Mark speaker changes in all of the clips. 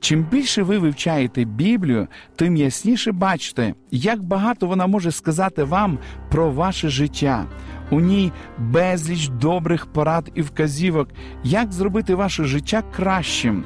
Speaker 1: Чим більше ви вивчаєте Біблію, тим ясніше бачите, як багато вона може сказати вам про ваше життя. У ній безліч добрих порад і вказівок, як зробити ваше життя кращим.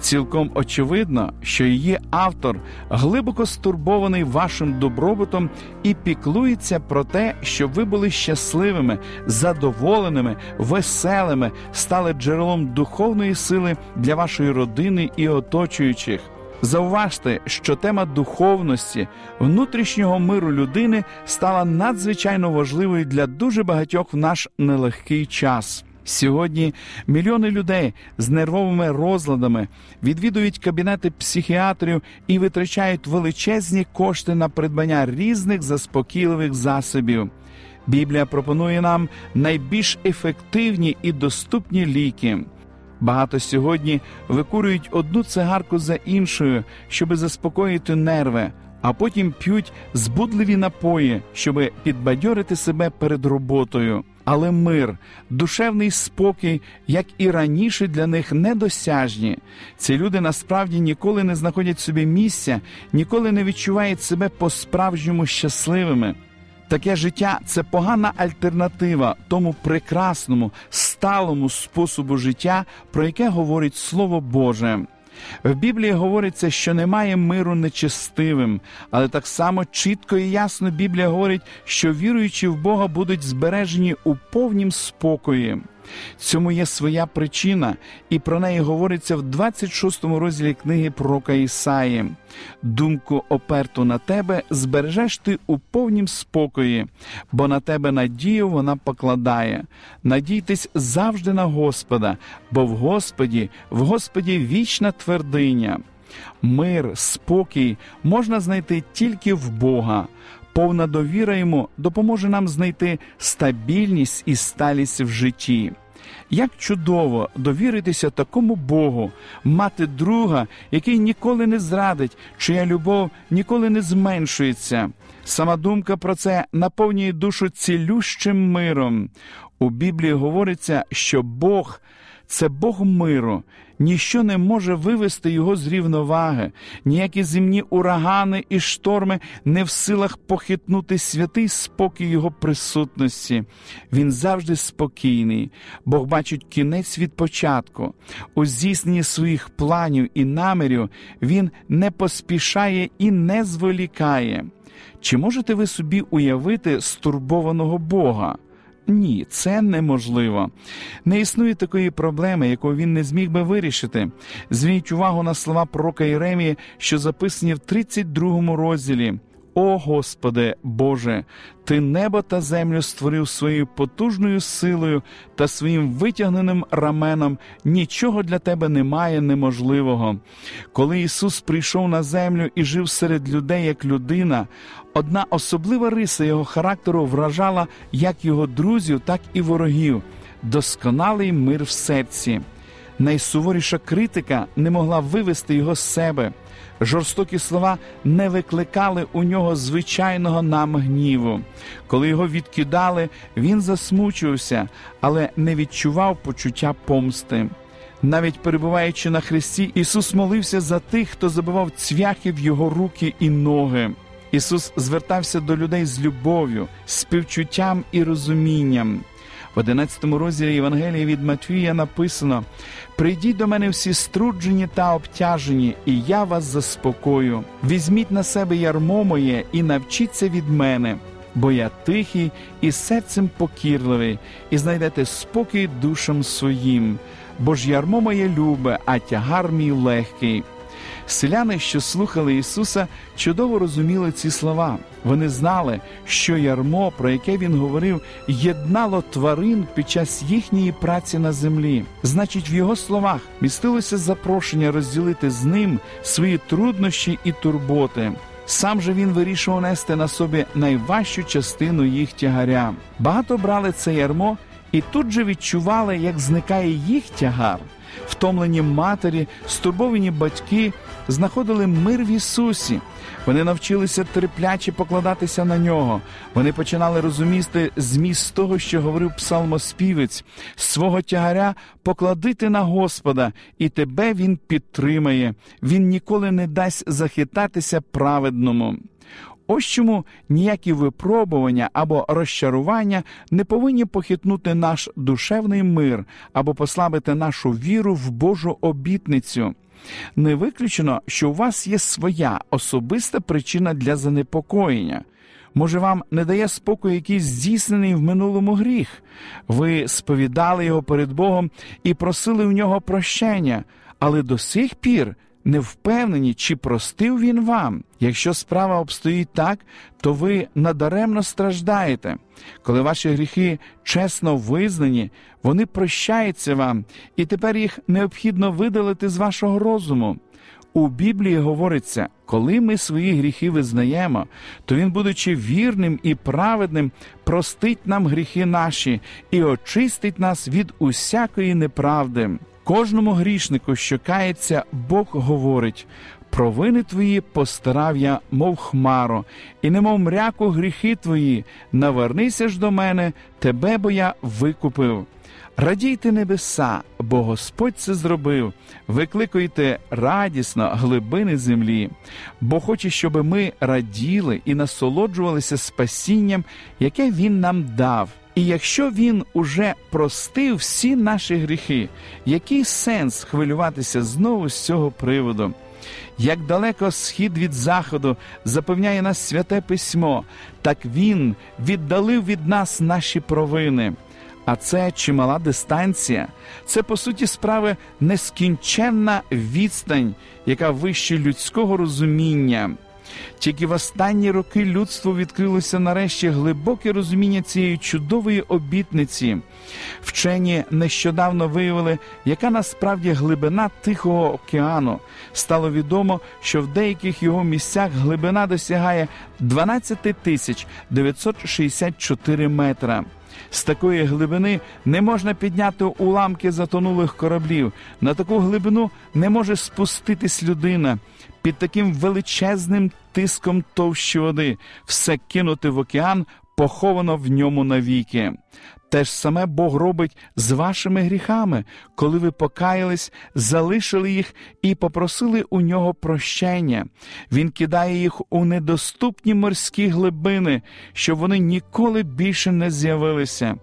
Speaker 1: Цілком очевидно, що її автор глибоко стурбований вашим добробутом і піклується про те, щоб ви були щасливими, задоволеними, веселими, стали джерелом духовної сили для вашої родини і оточуючих. Зауважте, що тема духовності, внутрішнього миру людини стала надзвичайно важливою для дуже багатьох в наш нелегкий час. Сьогодні мільйони людей з нервовими розладами відвідують кабінети психіатрів і витрачають величезні кошти на придбання різних заспокійливих засобів. Біблія пропонує нам найбільш ефективні і доступні ліки. Багато сьогодні викурюють одну цигарку за іншою, щоби заспокоїти нерви, а потім п'ють збудливі напої, щоби підбадьорити себе перед роботою. Але мир, душевний спокій, як і раніше, для них недосяжні. Ці люди насправді ніколи не знаходять собі місця, ніколи не відчувають себе по-справжньому щасливими. Таке життя це погана альтернатива тому прекрасному, сталому способу життя, про яке говорить Слово Боже. В Біблії говориться, що немає миру нечестивим, але так само чітко і ясно Біблія говорить, що віруючі в Бога будуть збережені у повнім спокої. Цьому є своя причина, і про неї говориться в 26 розділі книги пророка Ісаї. Думку оперту на тебе збережеш ти у повнім спокої, бо на тебе надію вона покладає. Надійтесь завжди на Господа, бо в Господі, в Господі вічна твердиня. Мир, спокій можна знайти тільки в Бога. Повна довіра йому допоможе нам знайти стабільність і сталість в житті. Як чудово довіритися такому Богу, мати друга, який ніколи не зрадить, чия любов ніколи не зменшується. Сама думка про це наповнює душу цілющим миром. У Біблії говориться, що Бог це Бог миру, ніщо не може вивести його з рівноваги, ніякі земні урагани і шторми не в силах похитнути святий спокій Його присутності. Він завжди спокійний, Бог бачить кінець від початку. У здійсненні своїх планів і намірів Він не поспішає і не зволікає. Чи можете ви собі уявити стурбованого Бога? Ні, це неможливо. Не існує такої проблеми, яку він не зміг би вирішити. Зверніть увагу на слова пророка Єремії, що записані в 32 розділі. О Господи Боже, Ти небо та землю створив своєю потужною силою та своїм витягненим раменом. Нічого для тебе немає неможливого. Коли Ісус прийшов на землю і жив серед людей як людина, одна особлива риса його характеру вражала як його друзів, так і ворогів, досконалий мир в серці. Найсуворіша критика не могла вивести його з себе. Жорстокі слова не викликали у нього звичайного нам гніву. Коли його відкидали, він засмучувався, але не відчував почуття помсти. Навіть перебуваючи на хресті, Ісус молився за тих, хто забивав цвяхи в його руки і ноги. Ісус звертався до людей з любов'ю, співчуттям і розумінням. В 11 розділі Євангелії від Матвія написано: Прийдіть до мене всі струджені та обтяжені, і я вас заспокою. Візьміть на себе ярмо моє і навчіться від мене. бо я тихий і серцем покірливий, і знайдете спокій душам своїм, бо ж ярмо моє любе, а тягар мій легкий. Селяни, що слухали Ісуса, чудово розуміли ці слова. Вони знали, що ярмо, про яке він говорив, єднало тварин під час їхньої праці на землі. Значить, в його словах містилося запрошення розділити з ним свої труднощі і турботи. Сам же він вирішував нести на собі найважчу частину їх тягаря. Багато брали це ярмо і тут же відчували, як зникає їх тягар. Втомлені матері, стурбовані батьки знаходили мир в Ісусі. Вони навчилися терпляче покладатися на нього. Вони починали розуміти зміст того, що говорив псалмоспівець, свого тягаря покладити на Господа, і тебе Він підтримає. Він ніколи не дасть захитатися праведному. Ось чому ніякі випробування або розчарування не повинні похитнути наш душевний мир або послабити нашу віру в Божу обітницю. Не виключено, що у вас є своя особиста причина для занепокоєння. Може, вам не дає спокою якийсь здійснений в минулому гріх. Ви сповідали його перед Богом і просили у нього прощення, але до сих пір не впевнені, чи простив він вам. Якщо справа обстоїть так, то ви надаремно страждаєте. Коли ваші гріхи чесно визнані, вони прощаються вам, і тепер їх необхідно видалити з вашого розуму. У Біблії говориться, коли ми свої гріхи визнаємо, то Він, будучи вірним і праведним, простить нам гріхи наші і очистить нас від усякої неправди. Кожному грішнику, що кається, Бог говорить. Провини твої постарав я, мов хмаро, і немов мряку гріхи твої, навернися ж до мене, тебе бо я викупив. Радійте небеса, бо Господь це зробив, викликуйте радісно глибини землі, бо хоче, щоб ми раділи і насолоджувалися спасінням, яке Він нам дав. І якщо він уже простив всі наші гріхи, який сенс хвилюватися знову з цього приводу? Як далеко схід від заходу запевняє нас святе письмо, так він віддалив від нас наші провини. А це чимала дистанція, це по суті справи нескінченна відстань, яка вище людського розуміння. Тільки в останні роки людство відкрилося нарешті глибоке розуміння цієї чудової обітниці. Вчені нещодавно виявили, яка насправді глибина Тихого океану. Стало відомо, що в деяких його місцях глибина досягає 12 тисяч 964 метра. З такої глибини не можна підняти уламки затонулих кораблів. На таку глибину не може спуститись людина. Під таким величезним тиском товщі води все кинути в океан, поховано в ньому навіки. Те ж саме Бог робить з вашими гріхами, коли ви покаялись, залишили їх і попросили у нього прощення. Він кидає їх у недоступні морські глибини, щоб вони ніколи більше не з'явилися.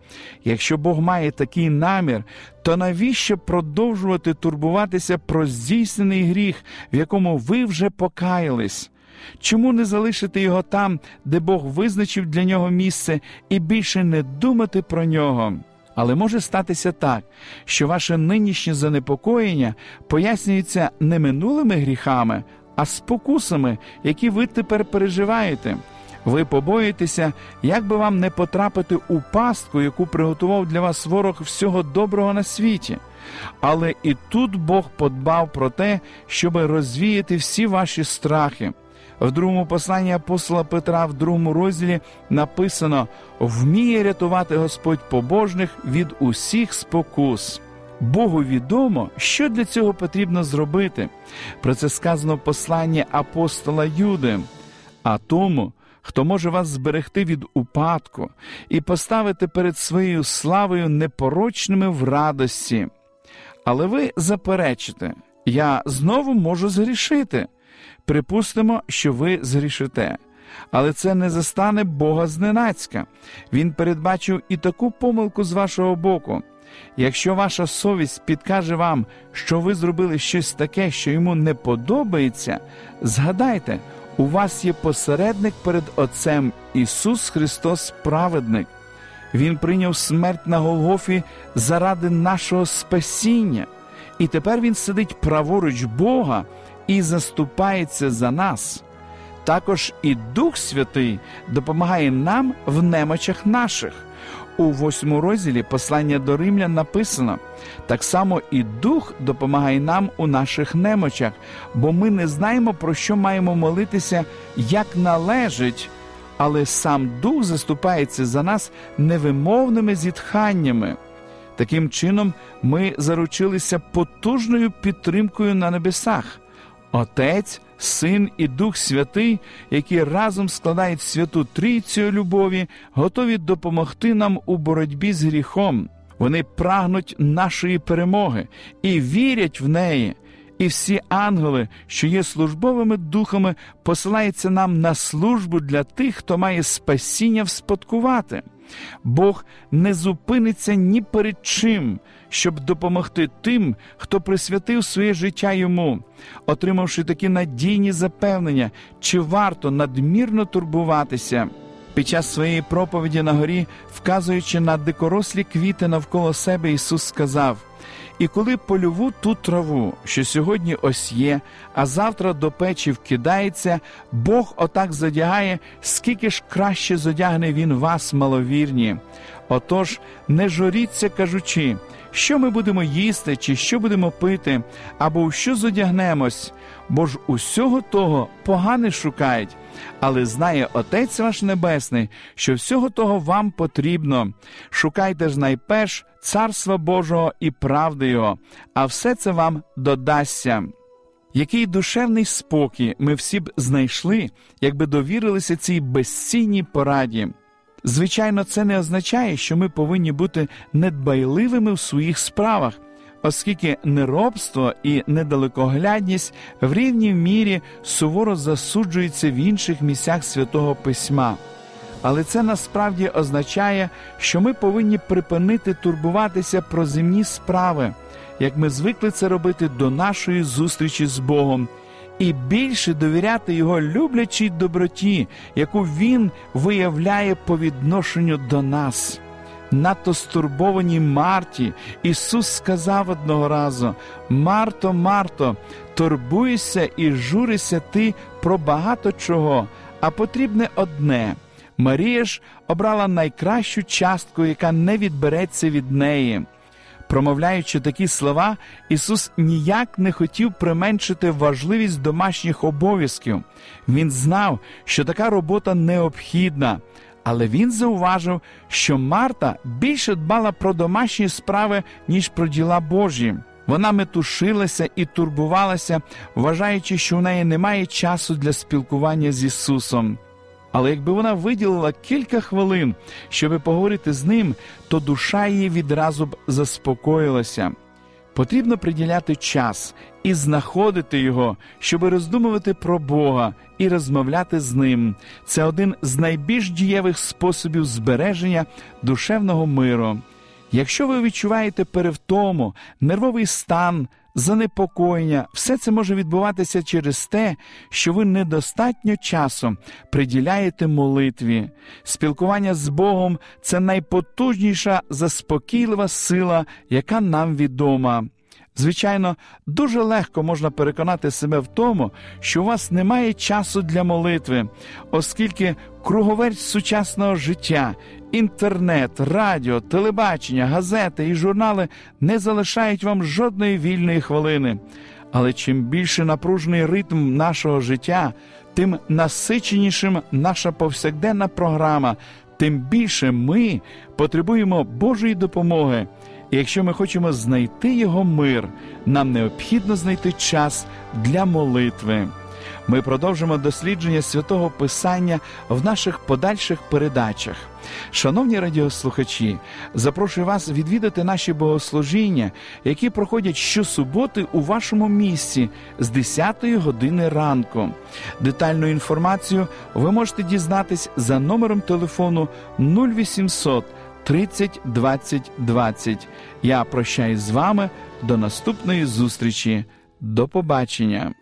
Speaker 1: Якщо Бог має такий намір, то навіщо продовжувати турбуватися про здійснений гріх, в якому ви вже покаялись? Чому не залишити його там, де Бог визначив для нього місце, і більше не думати про нього? Але може статися так, що ваше нинішнє занепокоєння пояснюється не минулими гріхами, а спокусами, які ви тепер переживаєте. Ви побоїтеся, як би вам не потрапити у пастку, яку приготував для вас ворог всього доброго на світі. Але і тут Бог подбав про те, щоб розвіяти всі ваші страхи. В другому посланні апостола Петра, в другому розділі написано: вміє рятувати Господь побожних від усіх спокус. Богу відомо, що для цього потрібно зробити. Про це сказано в посланні апостола Юди. А тому, хто може вас зберегти від упадку і поставити перед своєю славою непорочними в радості. Але ви заперечите, я знову можу згрішити. Припустимо, що ви згрішите. Але це не застане Бога зненацька. Він передбачив і таку помилку з вашого боку. Якщо ваша совість підкаже вам, що ви зробили щось таке, що йому не подобається, згадайте, У вас є посередник перед Отцем Ісус Христос праведник. Він прийняв смерть на Голгофі заради нашого спасіння, і тепер Він сидить праворуч Бога і заступається за нас. Також і Дух Святий допомагає нам в немочах наших. У восьмому розділі послання до Римлян написано: так само і Дух допомагає нам у наших немочах, бо ми не знаємо, про що маємо молитися, як належить, але сам Дух заступається за нас невимовними зітханнями. Таким чином, ми заручилися потужною підтримкою на небесах. Отець, Син і Дух Святий, які разом складають святу трійцю любові, готові допомогти нам у боротьбі з гріхом. Вони прагнуть нашої перемоги і вірять в неї. І всі ангели, що є службовими духами, посилаються нам на службу для тих, хто має спасіння вспадкувати. Бог не зупиниться ні перед чим, щоб допомогти тим, хто присвятив своє життя йому, отримавши такі надійні запевнення, чи варто надмірно турбуватися. Під час своєї проповіді на горі, вказуючи на дикорослі квіти навколо себе, Ісус сказав. І коли польову ту траву, що сьогодні ось є, а завтра до печі вкидається, Бог отак задягає, скільки ж краще зодягне Він вас, маловірні. Отож, не журіться, кажучи, що ми будемо їсти, чи що будемо пити, або у що зодягнемось, бо ж усього того погане шукають. Але знає Отець ваш Небесний, що всього того вам потрібно. Шукайте ж найперш Царства Божого і правди Його, а все це вам додасться. Який душевний спокій ми всі б знайшли, якби довірилися цій безцінній пораді. Звичайно, це не означає, що ми повинні бути недбайливими в своїх справах, оскільки неробство і недалекоглядність в рівній мірі суворо засуджуються в інших місцях святого письма. Але це насправді означає, що ми повинні припинити турбуватися про земні справи, як ми звикли це робити до нашої зустрічі з Богом, і більше довіряти Його люблячій доброті, яку Він виявляє по відношенню до нас. Надто стурбованій Марті Ісус сказав одного разу: Марто, Марто, турбуйся і журися ти про багато чого, а потрібне одне. Марія ж обрала найкращу частку, яка не відбереться від неї. Промовляючи такі слова, Ісус ніяк не хотів применшити важливість домашніх обов'язків. Він знав, що така робота необхідна, але він зауважив, що Марта більше дбала про домашні справи, ніж про діла Божі. Вона метушилася і турбувалася, вважаючи, що в неї немає часу для спілкування з Ісусом. Але якби вона виділила кілька хвилин, щоб поговорити з ним, то душа її відразу б заспокоїлася. Потрібно приділяти час і знаходити його, щоб роздумувати про Бога і розмовляти з ним. Це один з найбільш дієвих способів збереження душевного миру. Якщо ви відчуваєте перевтому, нервовий стан, занепокоєння, все це може відбуватися через те, що ви недостатньо часу приділяєте молитві. Спілкування з Богом це найпотужніша заспокійлива сила, яка нам відома. Звичайно, дуже легко можна переконати себе в тому, що у вас немає часу для молитви, оскільки круговерть сучасного життя, інтернет, радіо, телебачення, газети і журнали не залишають вам жодної вільної хвилини. Але чим більше напружений ритм нашого життя, тим насиченішим наша повсякденна програма, тим більше ми потребуємо Божої допомоги. Якщо ми хочемо знайти його мир, нам необхідно знайти час для молитви. Ми продовжимо дослідження святого Писання в наших подальших передачах. Шановні радіослухачі, запрошую вас відвідати наші богослужіння, які проходять щосуботи у вашому місці з 10 години ранку. Детальну інформацію ви можете дізнатись за номером телефону 0800 30 20 20. Я прощаюсь з вами до наступної зустрічі. До побачення.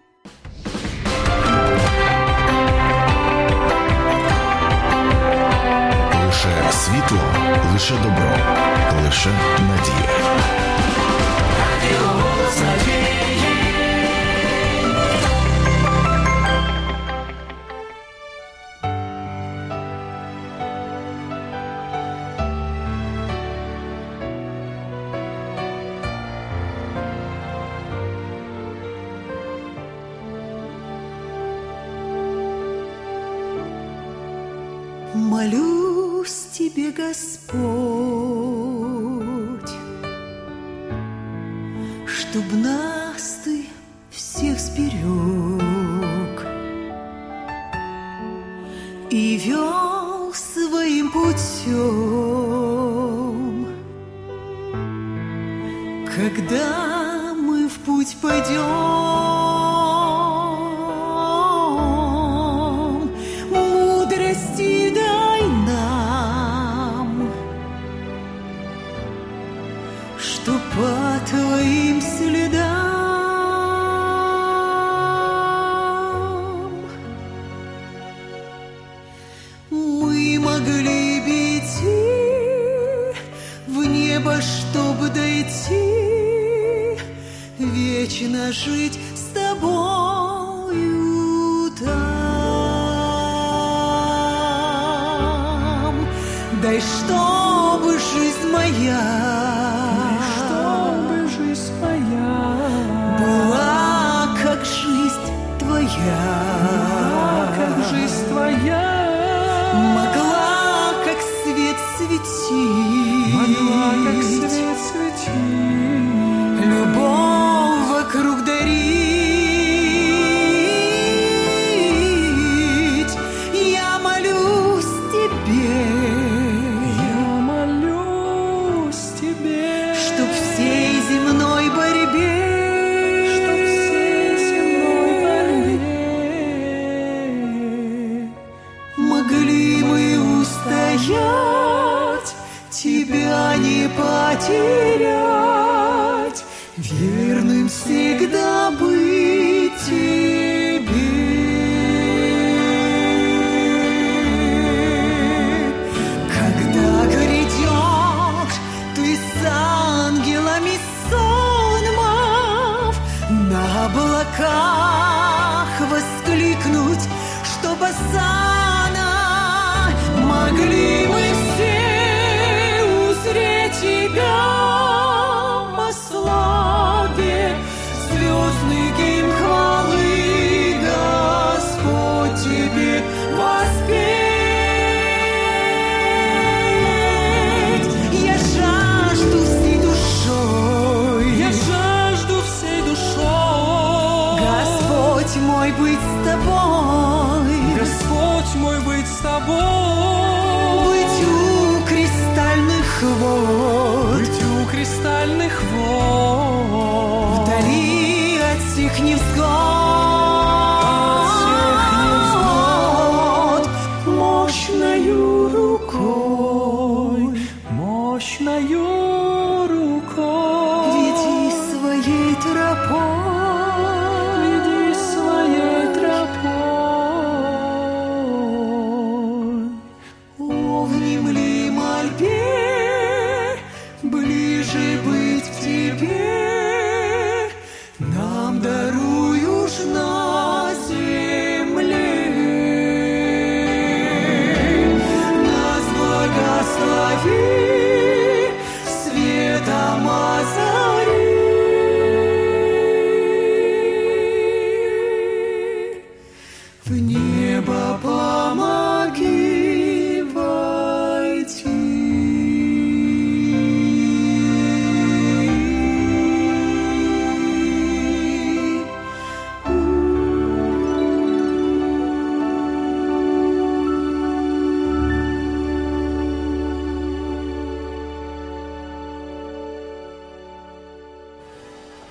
Speaker 2: Лише світло, лише добро, лише надія.
Speaker 3: И вел своим путем, когда мы в путь пойдем. Вечно жить с тобою там. Дай, чтобы жизнь моя, чтобы жизнь моя была как жизнь твоя, как жизнь твоя, могла как свет светить, могла как свет светить, облаках воскликнуть, чтобы сана могли мы